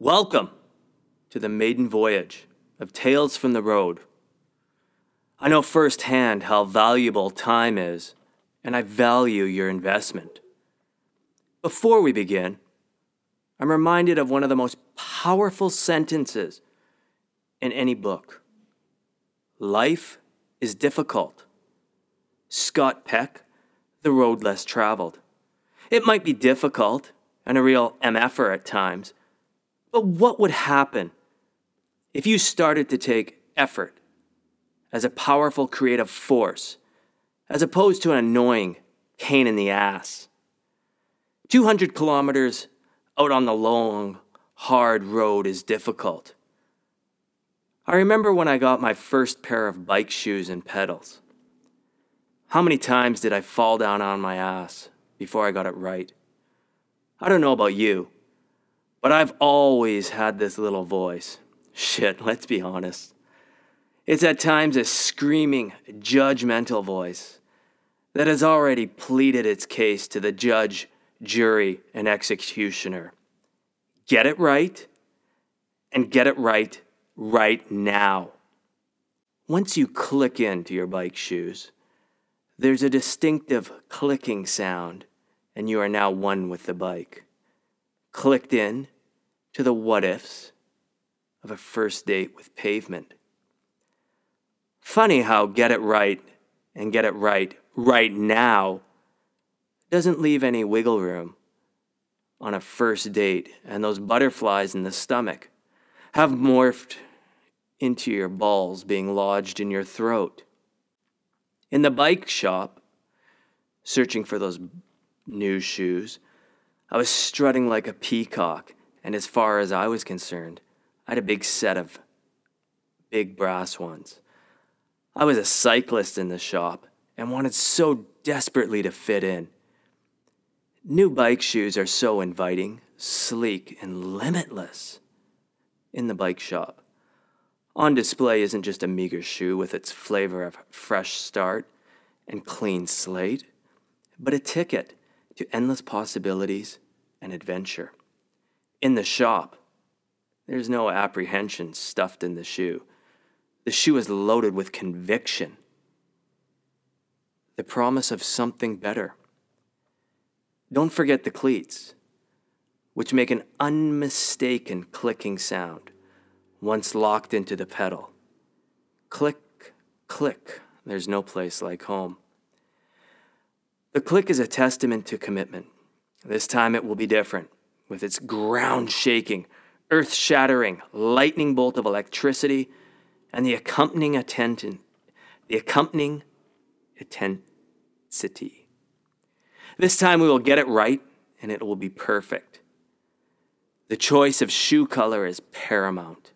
Welcome to the maiden voyage of Tales from the Road. I know firsthand how valuable time is, and I value your investment. Before we begin, I'm reminded of one of the most powerful sentences in any book Life is difficult. Scott Peck, The Road Less Traveled. It might be difficult and a real MFer at times, but what would happen if you started to take effort as a powerful creative force as opposed to an annoying pain in the ass? 200 kilometers out on the long, hard road is difficult. I remember when I got my first pair of bike shoes and pedals. How many times did I fall down on my ass before I got it right? I don't know about you, but I've always had this little voice. Shit, let's be honest. It's at times a screaming, judgmental voice that has already pleaded its case to the judge, jury, and executioner. Get it right, and get it right right now. Once you click into your bike shoes, there's a distinctive clicking sound, and you are now one with the bike. Clicked in to the what ifs of a first date with pavement. Funny how get it right and get it right right now doesn't leave any wiggle room on a first date, and those butterflies in the stomach have morphed into your balls being lodged in your throat. In the bike shop, searching for those new shoes, I was strutting like a peacock, and as far as I was concerned, I had a big set of big brass ones. I was a cyclist in the shop and wanted so desperately to fit in. New bike shoes are so inviting, sleek, and limitless in the bike shop. On display isn't just a meager shoe with its flavor of fresh start and clean slate, but a ticket to endless possibilities and adventure. In the shop, there's no apprehension stuffed in the shoe. The shoe is loaded with conviction, the promise of something better. Don't forget the cleats, which make an unmistaken clicking sound once locked into the pedal. Click, click, there's no place like home. The click is a testament to commitment. This time it will be different, with its ground shaking, earth shattering, lightning bolt of electricity, and the accompanying attention, the accompanying intensity. This time we will get it right, and it will be perfect. The choice of shoe color is paramount.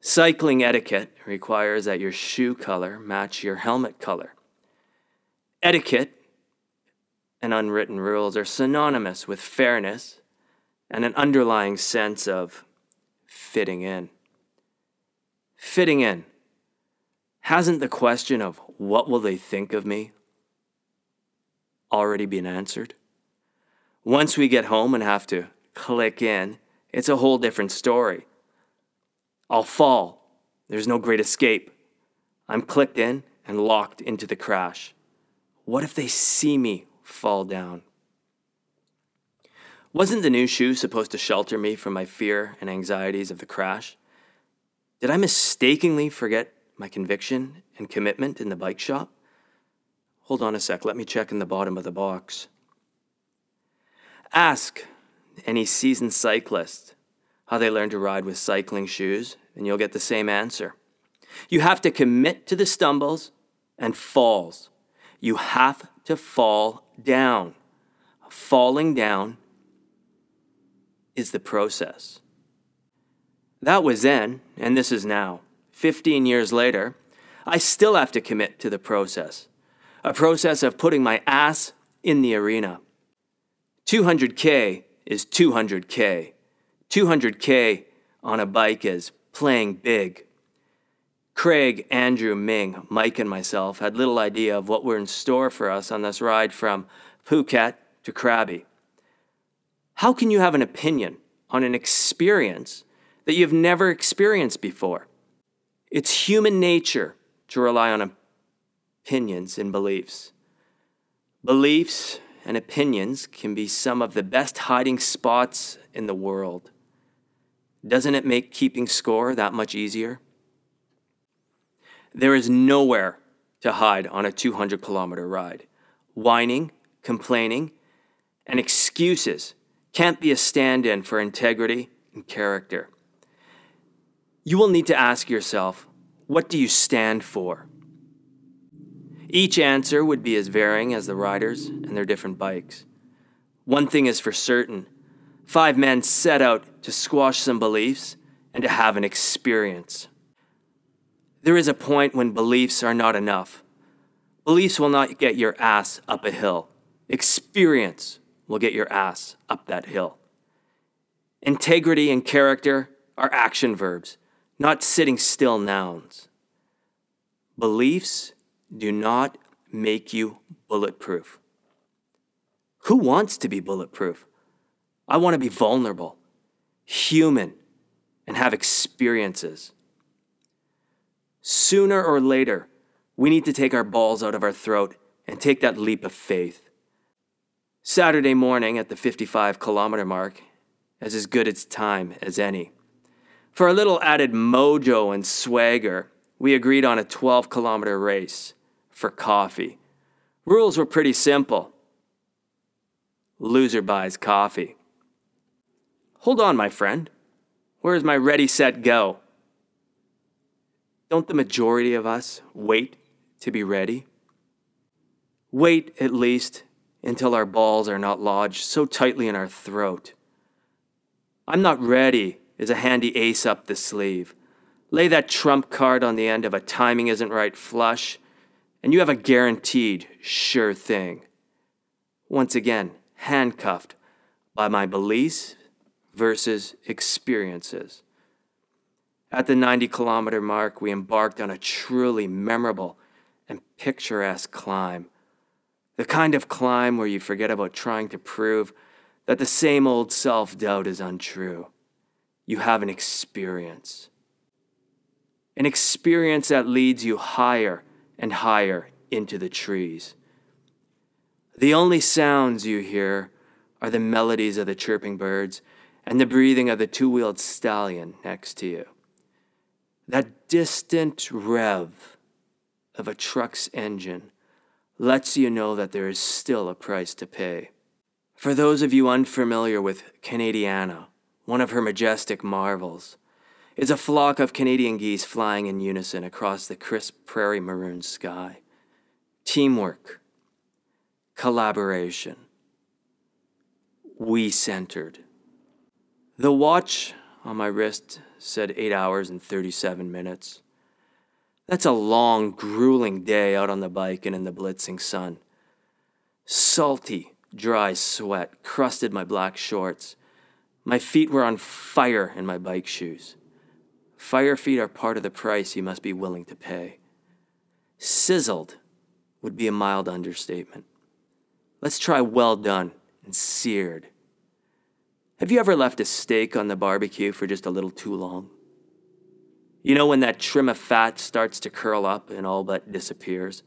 Cycling etiquette requires that your shoe color match your helmet color. Etiquette and unwritten rules are synonymous with fairness and an underlying sense of fitting in. Fitting in. Hasn't the question of what will they think of me already been answered? Once we get home and have to click in, it's a whole different story. I'll fall. There's no great escape. I'm clicked in and locked into the crash. What if they see me fall down? Wasn't the new shoe supposed to shelter me from my fear and anxieties of the crash? Did I mistakenly forget my conviction and commitment in the bike shop? Hold on a sec, let me check in the bottom of the box. Ask any seasoned cyclist how they learned to ride with cycling shoes and you'll get the same answer. You have to commit to the stumbles and falls. You have to fall down. Falling down is the process. That was then, and this is now. 15 years later, I still have to commit to the process. A process of putting my ass in the arena. 200K is 200K. 200K on a bike is playing big. Craig, Andrew, Ming, Mike, and myself had little idea of what were in store for us on this ride from Phuket to Krabi. How can you have an opinion on an experience that you've never experienced before. It's human nature to rely on opinions and beliefs. Beliefs and opinions can be some of the best hiding spots in the world. Doesn't it make keeping score that much easier? There is nowhere to hide on a 200 kilometer ride. Whining, complaining, and excuses can't be a stand in for integrity and character. You will need to ask yourself what do you stand for? Each answer would be as varying as the riders and their different bikes. One thing is for certain five men set out to squash some beliefs and to have an experience. There is a point when beliefs are not enough. Beliefs will not get your ass up a hill. Experience will get your ass up that hill. Integrity and character are action verbs, not sitting still nouns. Beliefs do not make you bulletproof. Who wants to be bulletproof? I want to be vulnerable, human, and have experiences. Sooner or later, we need to take our balls out of our throat and take that leap of faith. Saturday morning at the 55 kilometer mark is as good its time as any. For a little added mojo and swagger, we agreed on a 12 kilometer race for coffee. Rules were pretty simple loser buys coffee. Hold on, my friend. Where's my ready, set, go? Don't the majority of us wait to be ready? Wait, at least, until our balls are not lodged so tightly in our throat. I'm not ready is a handy ace up the sleeve. Lay that trump card on the end of a timing isn't right flush, and you have a guaranteed sure thing. Once again, handcuffed by my beliefs versus experiences. At the 90 kilometer mark, we embarked on a truly memorable and picturesque climb. The kind of climb where you forget about trying to prove that the same old self doubt is untrue. You have an experience. An experience that leads you higher and higher into the trees. The only sounds you hear are the melodies of the chirping birds and the breathing of the two wheeled stallion next to you. That distant rev of a truck's engine lets you know that there is still a price to pay. For those of you unfamiliar with Canadiana, one of her majestic marvels, is a flock of Canadian geese flying in unison across the crisp prairie maroon sky. Teamwork, collaboration, we centered. The watch on my wrist said 8 hours and 37 minutes. That's a long, grueling day out on the bike and in the blitzing sun. Salty, dry sweat crusted my black shorts. My feet were on fire in my bike shoes. Fire feet are part of the price you must be willing to pay. Sizzled would be a mild understatement. Let's try well done and seared. Have you ever left a steak on the barbecue for just a little too long? You know when that trim of fat starts to curl up and all but disappears?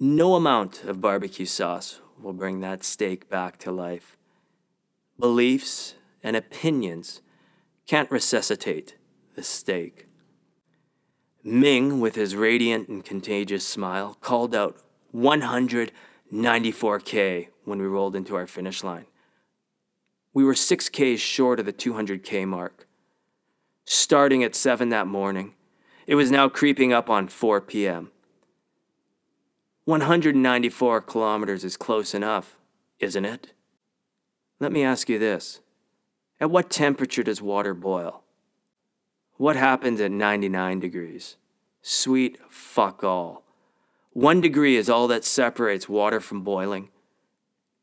No amount of barbecue sauce will bring that steak back to life. Beliefs and opinions can't resuscitate the steak. Ming, with his radiant and contagious smile, called out 194K when we rolled into our finish line. We were 6Ks short of the 200K mark. Starting at 7 that morning, it was now creeping up on 4 p.m. 194 kilometers is close enough, isn't it? Let me ask you this At what temperature does water boil? What happens at 99 degrees? Sweet fuck all. One degree is all that separates water from boiling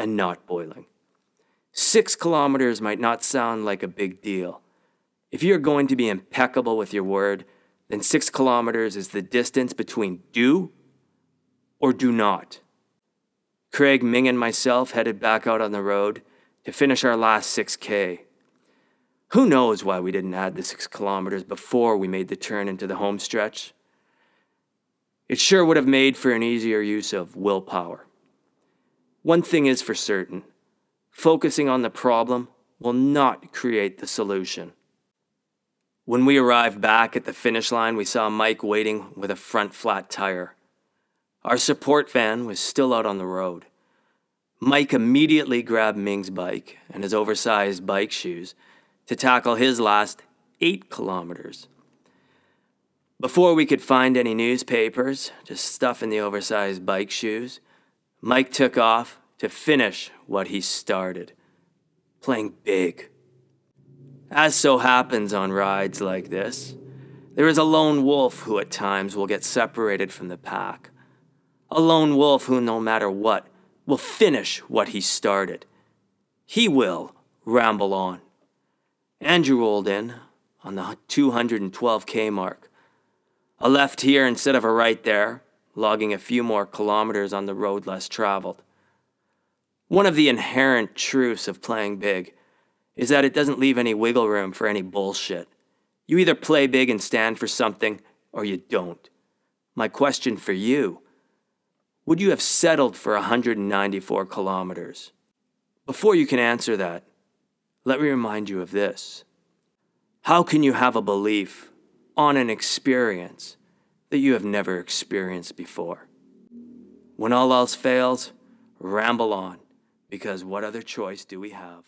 and not boiling. Six kilometers might not sound like a big deal. If you're going to be impeccable with your word, then six kilometers is the distance between do or do not. Craig, Ming, and myself headed back out on the road to finish our last 6K. Who knows why we didn't add the six kilometers before we made the turn into the home stretch? It sure would have made for an easier use of willpower. One thing is for certain focusing on the problem will not create the solution. When we arrived back at the finish line, we saw Mike waiting with a front flat tire. Our support van was still out on the road. Mike immediately grabbed Ming's bike and his oversized bike shoes to tackle his last eight kilometers. Before we could find any newspapers, just stuff in the oversized bike shoes, Mike took off to finish what he started playing big. As so happens on rides like this, there is a lone wolf who at times will get separated from the pack. A lone wolf who, no matter what, will finish what he started. He will ramble on. Andrew rolled in on the 212k mark a left here instead of a right there, logging a few more kilometers on the road less traveled. One of the inherent truths of playing big is that it doesn't leave any wiggle room for any bullshit. You either play big and stand for something, or you don't. My question for you would you have settled for 194 kilometers? Before you can answer that, let me remind you of this. How can you have a belief on an experience that you have never experienced before. When all else fails, ramble on, because what other choice do we have?